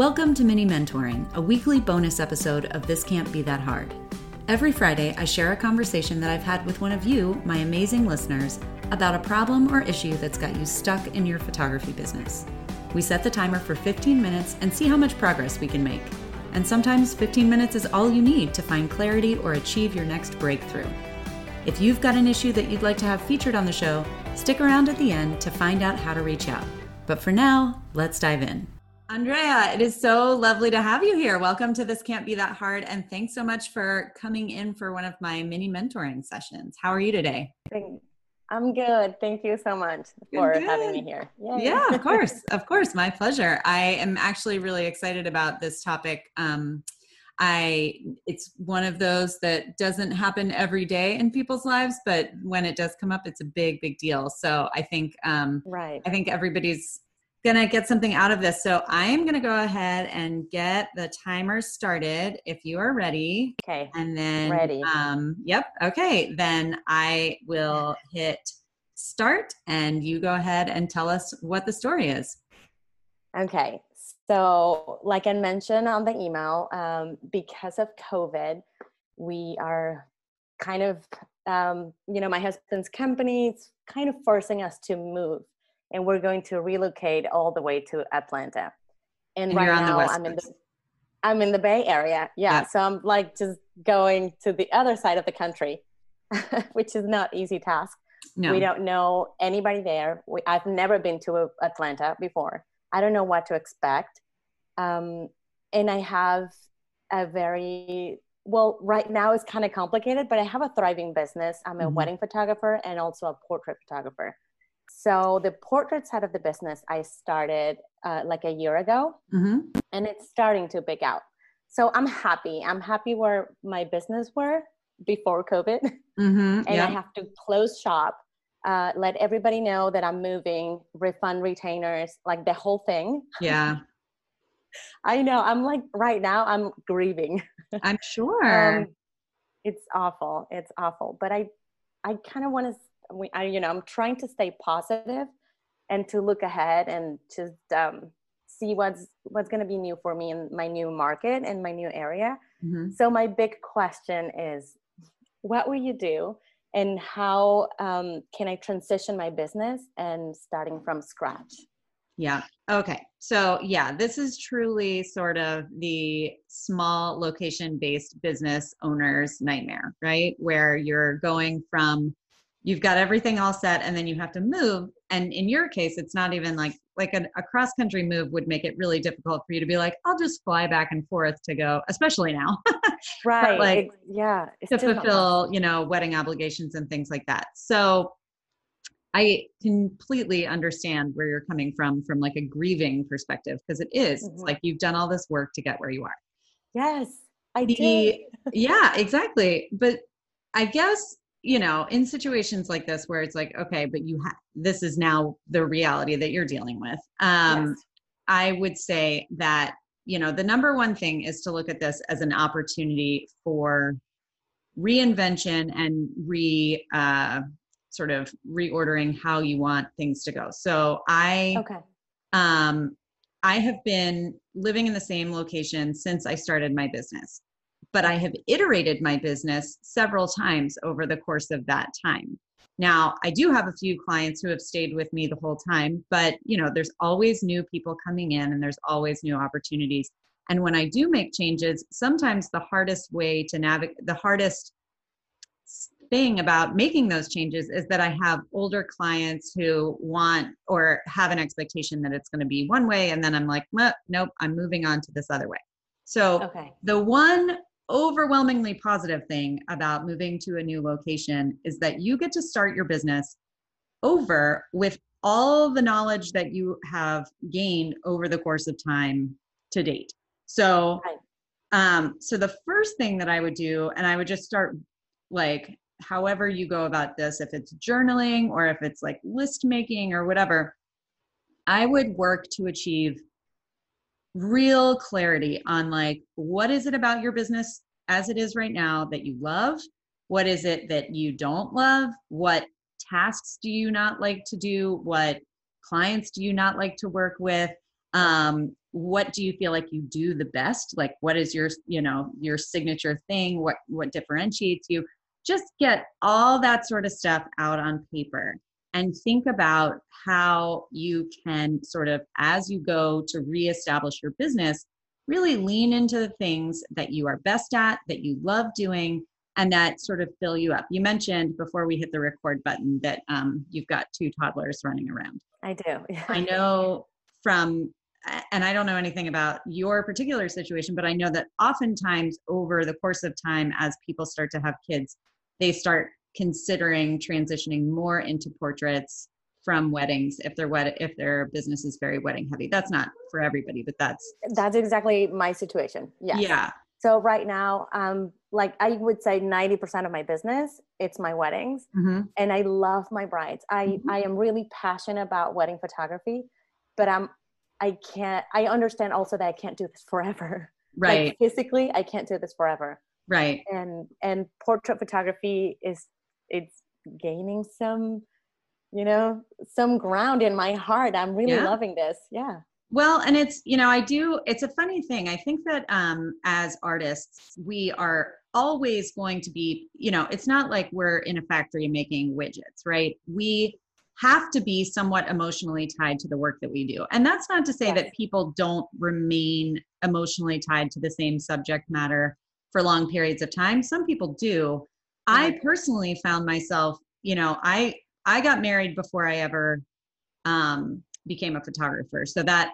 Welcome to Mini Mentoring, a weekly bonus episode of This Can't Be That Hard. Every Friday, I share a conversation that I've had with one of you, my amazing listeners, about a problem or issue that's got you stuck in your photography business. We set the timer for 15 minutes and see how much progress we can make. And sometimes 15 minutes is all you need to find clarity or achieve your next breakthrough. If you've got an issue that you'd like to have featured on the show, stick around at the end to find out how to reach out. But for now, let's dive in. Andrea, it is so lovely to have you here. Welcome to This Can't Be That Hard. And thanks so much for coming in for one of my mini mentoring sessions. How are you today? I'm good. Thank you so much for good. having me here. Yay. Yeah, of course. Of course. My pleasure. I am actually really excited about this topic. Um, I it's one of those that doesn't happen every day in people's lives, but when it does come up, it's a big, big deal. So I think um, right. I think everybody's gonna get something out of this. So I'm gonna go ahead and get the timer started if you are ready. Okay. And then ready. Um, yep. Okay. Then I will hit start and you go ahead and tell us what the story is. Okay. So, like I mentioned on the email, um, because of COVID, we are kind of, um, you know, my husband's company is kind of forcing us to move and we're going to relocate all the way to Atlanta. And, and right now I'm in the I'm in the Bay Area. Yeah, yeah. So I'm like just going to the other side of the country, which is not easy task. No. We don't know anybody there. We, I've never been to Atlanta before. I don't know what to expect. Um, and I have a very well right now it's kind of complicated but i have a thriving business i'm a mm-hmm. wedding photographer and also a portrait photographer so the portrait side of the business I started uh, like a year ago, mm-hmm. and it's starting to pick out. So I'm happy. I'm happy where my business were before COVID, mm-hmm. and yeah. I have to close shop. Uh, let everybody know that I'm moving, refund retainers, like the whole thing. Yeah. I know. I'm like right now. I'm grieving. I'm sure. um, it's awful. It's awful. But I, I kind of want to we, I, you know, I'm trying to stay positive and to look ahead and just um, see what's what's going to be new for me in my new market and my new area. Mm-hmm. So my big question is, what will you do, and how um, can I transition my business and starting from scratch? Yeah. Okay. So, yeah, this is truly sort of the small location based business owner's nightmare, right? Where you're going from you've got everything all set and then you have to move. And in your case it's not even like like a, a cross country move would make it really difficult for you to be like i'll just fly back and forth to go especially now. Right like it, yeah to fulfill you know wedding obligations and things like that. So i completely understand where you're coming from from like a grieving perspective because it is. Mm-hmm. it's like you've done all this work to get where you are. Yes i the, did. Yeah exactly. But i guess you know in situations like this where it's like okay but you have this is now the reality that you're dealing with. Um yes. i would say that you know the number one thing is to look at this as an opportunity for reinvention and re uh sort of reordering how you want things to go. So i okay. um i have been living in the same location since i started my business but I have iterated my business several times over the course of that time. Now, I do have a few clients who have stayed with me the whole time, but you know, there's always new people coming in and there's always new opportunities. And when I do make changes, sometimes the hardest way to navigate, the hardest thing about making those changes is that I have older clients who want or have an expectation that it's going to be one way. And then I'm like, nope, I'm moving on to this other way. So okay. the one overwhelmingly positive thing about moving to a new location is that you get to start your business over with all the knowledge that you have gained over the course of time to date. So, um, so the first thing that I would do, and I would just start like however you go about this, if it's journaling or if it's like list making or whatever, I would work to achieve real clarity on like what is it about your business as it is right now that you love? What is it that you don't love? What tasks do you not like to do? What clients do you not like to work with? Um, what do you feel like you do the best? Like what is your you know your signature thing? What what differentiates you? Just get all that sort of stuff out on paper and think about how you can sort of as you go to reestablish your business really lean into the things that you are best at that you love doing and that sort of fill you up. You mentioned before we hit the record button that um, you've got two toddlers running around. I do. I know from and I don't know anything about your particular situation, but I know that oftentimes over the course of time, as people start to have kids, they start considering transitioning more into portraits from weddings if their wed- if their business is very wedding heavy. That's not for everybody, but that's that's exactly my situation. Yeah. Yeah. So right now, um, like I would say, ninety percent of my business it's my weddings, mm-hmm. and I love my brides. I mm-hmm. I am really passionate about wedding photography, but I'm I can't, I understand also that I can't do this forever. Right. Like physically, I can't do this forever. Right. And, and portrait photography is, it's gaining some, you know, some ground in my heart. I'm really yeah. loving this. Yeah. Well, and it's, you know, I do, it's a funny thing. I think that um, as artists, we are always going to be, you know, it's not like we're in a factory making widgets, right? We have to be somewhat emotionally tied to the work that we do. And that's not to say yes. that people don't remain emotionally tied to the same subject matter for long periods of time. Some people do. I personally found myself, you know, I I got married before I ever um became a photographer. So that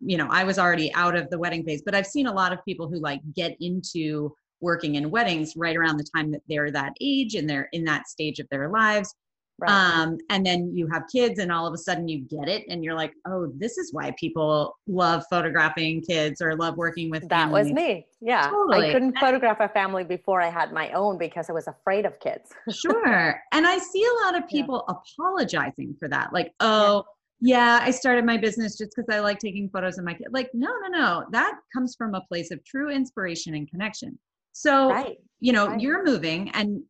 you know, I was already out of the wedding phase, but I've seen a lot of people who like get into working in weddings right around the time that they're that age and they're in that stage of their lives Right. Um, and then you have kids, and all of a sudden you get it, and you're like, oh, this is why people love photographing kids or love working with. That families. was me. Yeah, totally. I couldn't photograph a family before I had my own because I was afraid of kids. sure, and I see a lot of people yeah. apologizing for that, like, oh. Yeah yeah, I started my business just because I like taking photos of my kid. Like, no, no, no. That comes from a place of true inspiration and connection. So, right. you know, right. you're moving, and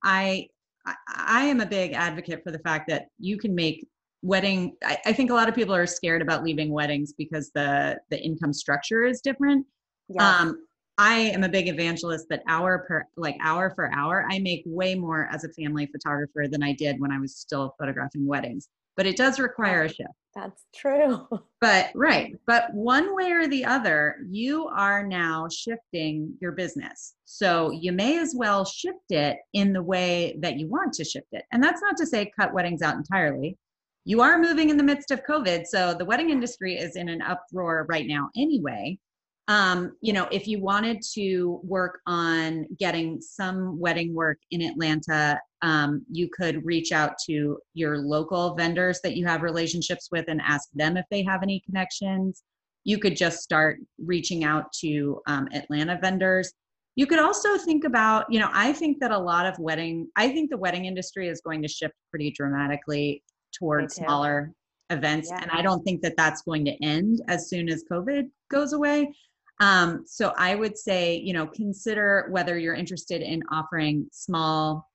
I I, am a big advocate for the fact that you can make wedding I, I, think a lot of people are scared about leaving weddings because the the income structure is different yes. um i am a big evangelist that hour per like hour for hour i make way more as a family photographer than i did when i was still photographing weddings but it does require a shift. That's true. But right, but one way or the other, you are now shifting your business. So you may as well shift it in the way that you want to shift it. And that's not to say cut weddings out entirely. You are moving in the midst of COVID, so the wedding industry is in an uproar right now anyway um, you know, if you wanted to work on getting some wedding work in Atlanta, um, you could reach out to your local vendors that you have relationships with and ask them if they have any connections. You could just start reaching out to um, Atlanta vendors. You could also think about, you know, I think that a lot of wedding, I think the wedding industry is going to shift pretty dramatically towards smaller events. Yeah. And I don't think that that's going to end as soon as COVID goes away. Um, so I would say, you know, consider whether you're interested in offering small,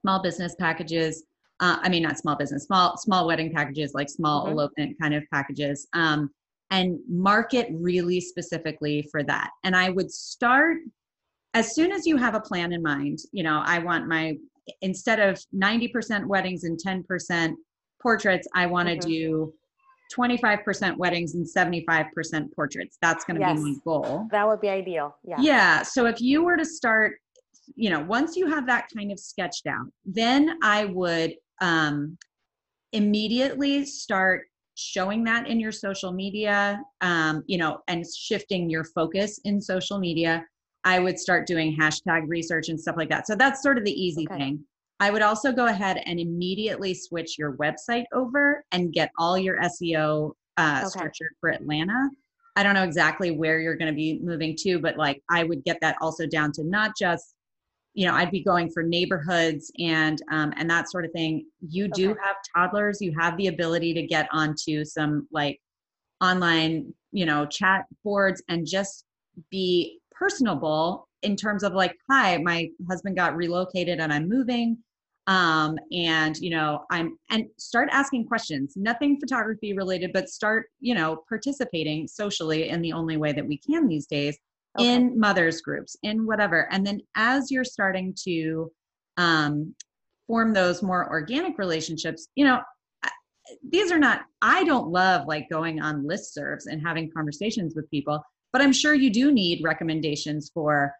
small business packages. Uh, I mean, not small business, small, small wedding packages, like small mm-hmm. elopement kind of packages, um, and market really specifically for that. And I would start as soon as you have a plan in mind. You know, I want my instead of 90% weddings and 10% portraits, I want to mm-hmm. do 25% weddings and 75% portraits. That's going to yes. be my goal. That would be ideal. Yeah. Yeah. So if you were to start, you know, once you have that kind of sketched out, then I would um, immediately start showing that in your social media, um, you know, and shifting your focus in social media. I would start doing hashtag research and stuff like that. So that's sort of the easy okay. thing. I would also go ahead and immediately switch your website over and get all your SEO uh, okay. structured for Atlanta. I don't know exactly where you're going to be moving to, but like I would get that also down to not just, you know, I'd be going for neighborhoods and um, and that sort of thing. You do okay. have toddlers. You have the ability to get onto some like online, you know, chat boards and just be personable in terms of like, hi, my husband got relocated and I'm moving um, and you know i'm and start asking questions nothing photography related but start you know participating socially in the only way that we can these days okay. in mothers groups in whatever and then as you're starting to um, form those more organic relationships you know these are not i don't love like going on listservs and having conversations with people but i'm sure you do need recommendations for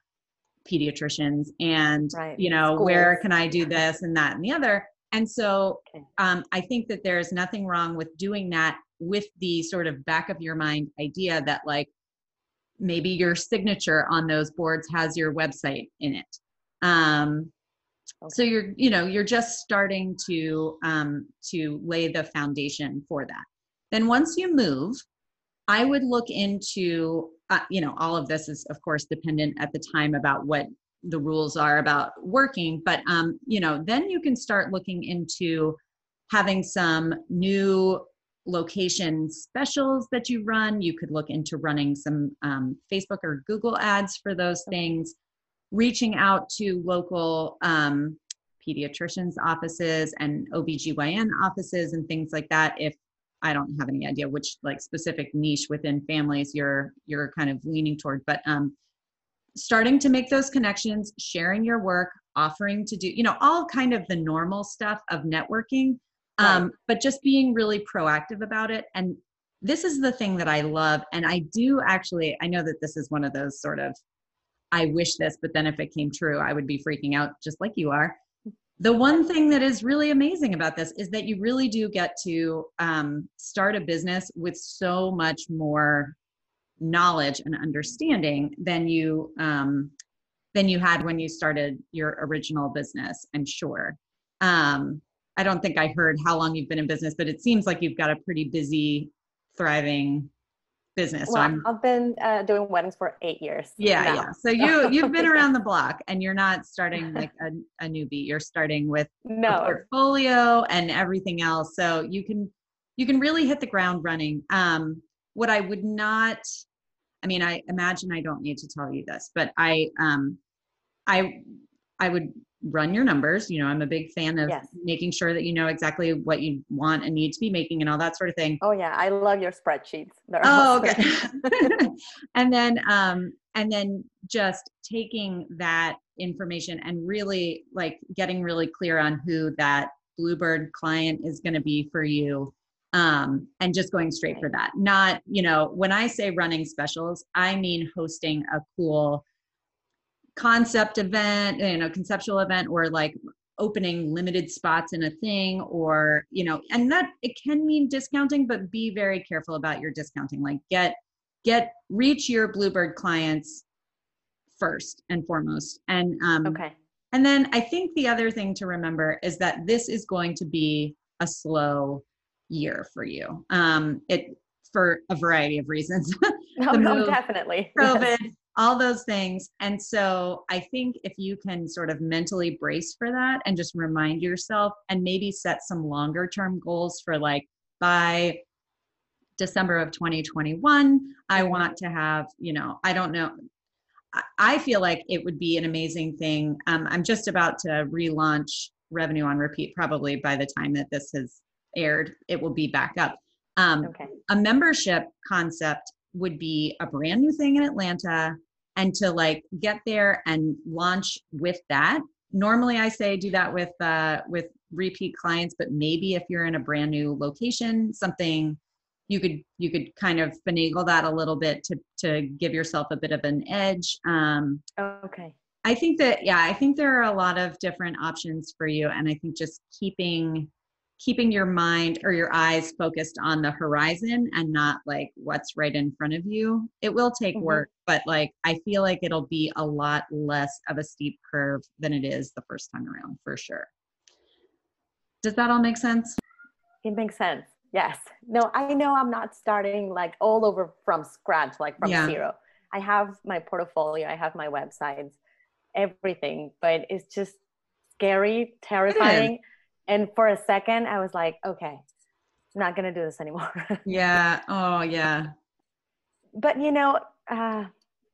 pediatricians and right. you know Schools. where can i do this and that and the other and so um, i think that there's nothing wrong with doing that with the sort of back of your mind idea that like maybe your signature on those boards has your website in it um, okay. so you're you know you're just starting to um, to lay the foundation for that then once you move i would look into uh, you know, all of this is of course dependent at the time about what the rules are about working, but um, you know, then you can start looking into having some new location specials that you run. You could look into running some um, Facebook or Google ads for those things, reaching out to local um, pediatricians' offices and OBGYN offices and things like that if I don't have any idea which like specific niche within families you're you're kind of leaning toward, but um, starting to make those connections, sharing your work, offering to do, you know, all kind of the normal stuff of networking, um, right. but just being really proactive about it. And this is the thing that I love, and I do actually. I know that this is one of those sort of I wish this, but then if it came true, I would be freaking out just like you are the one thing that is really amazing about this is that you really do get to um, start a business with so much more knowledge and understanding than you um, than you had when you started your original business i'm sure. Um, i don't think i heard how long you've been in business but it seems like you've got a pretty busy thriving business. Well, so i have been uh, doing weddings for eight years. Yeah, now. yeah. So you you've been around the block, and you're not starting like a, a newbie. You're starting with no portfolio and everything else. So you can you can really hit the ground running. Um, what I would not, I mean, I imagine I don't need to tell you this, but I um, I I would run your numbers. You know, I'm a big fan of yes. making sure that you know exactly what you want and need to be making and all that sort of thing. Oh yeah, I love your spreadsheets. They're oh, okay. and then um and then just taking that information and really like getting really clear on who that bluebird client is going to be for you um, and just going straight for that not you know when i say running specials i mean hosting a cool concept event, you know, conceptual event or like opening limited spots in a thing or, you know, and that it can mean discounting, but be very careful about your discounting. Like get get reach your Bluebird clients first and foremost. And um okay. And then I think the other thing to remember is that this is going to be a slow year for you. Um, it for a variety of reasons. no, no, definitely. COVID, all those things. And so I think if you can sort of mentally brace for that and just remind yourself and maybe set some longer term goals for like by December of 2021, I want to have, you know, I don't know. I feel like it would be an amazing thing. Um, I'm just about to relaunch Revenue on Repeat, probably by the time that this has aired, it will be back up. Um, okay. A membership concept would be a brand new thing in Atlanta and to like get there and launch with that. Normally I say do that with uh with repeat clients, but maybe if you're in a brand new location, something you could you could kind of finagle that a little bit to to give yourself a bit of an edge. Um okay. I think that yeah, I think there are a lot of different options for you and I think just keeping keeping your mind or your eyes focused on the horizon and not like what's right in front of you. It will take mm-hmm. work, but like I feel like it'll be a lot less of a steep curve than it is the first time around for sure. Does that all make sense? It makes sense. Yes. No, I know I'm not starting like all over from scratch, like from yeah. zero. I have my portfolio, I have my websites, everything, but it's just scary, terrifying and for a second, I was like, okay, I'm not going to do this anymore. yeah. Oh, yeah. But, you know, uh,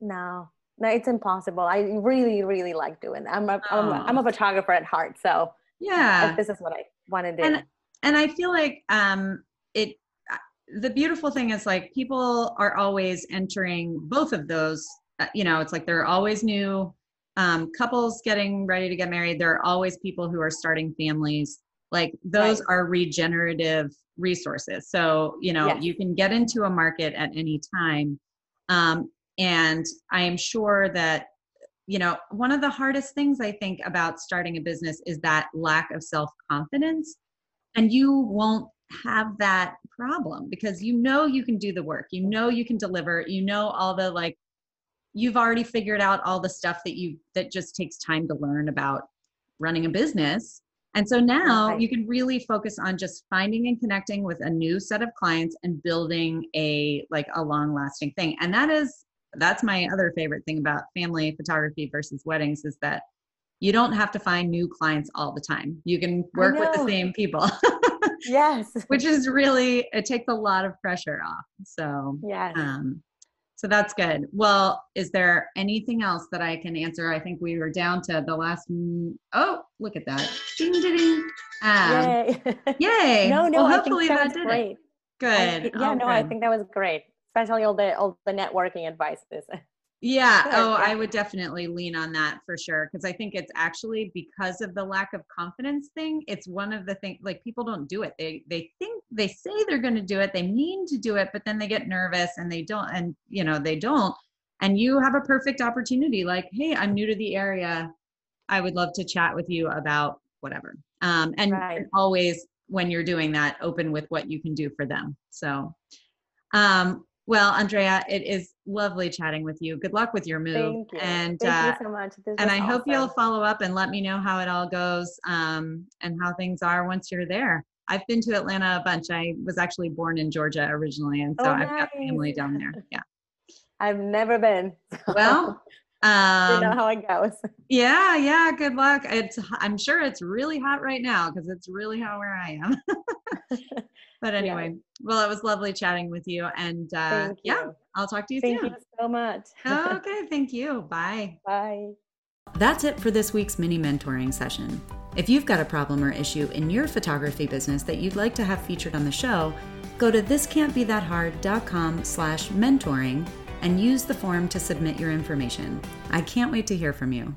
no, no, it's impossible. I really, really like doing that. I'm a, am a, I'm a photographer at heart. So Yeah. this is what I want to do. And, and I feel like um, it, uh, the beautiful thing is like people are always entering both of those. Uh, you know, it's like there are always new um, couples getting ready to get married. There are always people who are starting families. Like those right. are regenerative resources. So, you know, yes. you can get into a market at any time. Um, and I am sure that, you know, one of the hardest things I think about starting a business is that lack of self confidence. And you won't have that problem because you know you can do the work, you know you can deliver, you know all the like, you've already figured out all the stuff that you that just takes time to learn about running a business and so now you can really focus on just finding and connecting with a new set of clients and building a like a long lasting thing. And that is that's my other favorite thing about family photography versus weddings is that you don't have to find new clients all the time. You can work with the same people. yes. Which is really it takes a lot of pressure off. So yeah. Um, so that's good. Well, is there anything else that I can answer? I think we were down to the last. Oh, look at that! Ding, ding, ding. Um, yay! yay! no, no. Well, hopefully that, that did great. it. Good. I, yeah, oh, no, good. I think that was great, especially all the all the networking advices. Yeah. oh, I would definitely lean on that for sure. Cause I think it's actually because of the lack of confidence thing. It's one of the things like people don't do it. They they think they say they're gonna do it, they mean to do it, but then they get nervous and they don't and you know, they don't. And you have a perfect opportunity, like, hey, I'm new to the area. I would love to chat with you about whatever. Um, and right. always when you're doing that, open with what you can do for them. So um well, Andrea, it is lovely chatting with you. Good luck with your move. Thank you. And Thank uh, you so much. This and I awesome. hope you'll follow up and let me know how it all goes um, and how things are once you're there. I've been to Atlanta a bunch. I was actually born in Georgia originally, and so oh, I've got family down there. Yeah. I've never been. Well, um, you know how it goes. Yeah, yeah. Good luck. It's. I'm sure it's really hot right now because it's really hot where I am. But anyway, yeah. well, it was lovely chatting with you. And uh, you. yeah, I'll talk to you thank soon. Thank you so much. okay, thank you. Bye. Bye. That's it for this week's mini mentoring session. If you've got a problem or issue in your photography business that you'd like to have featured on the show, go to thiscantbethathard.com slash mentoring and use the form to submit your information. I can't wait to hear from you.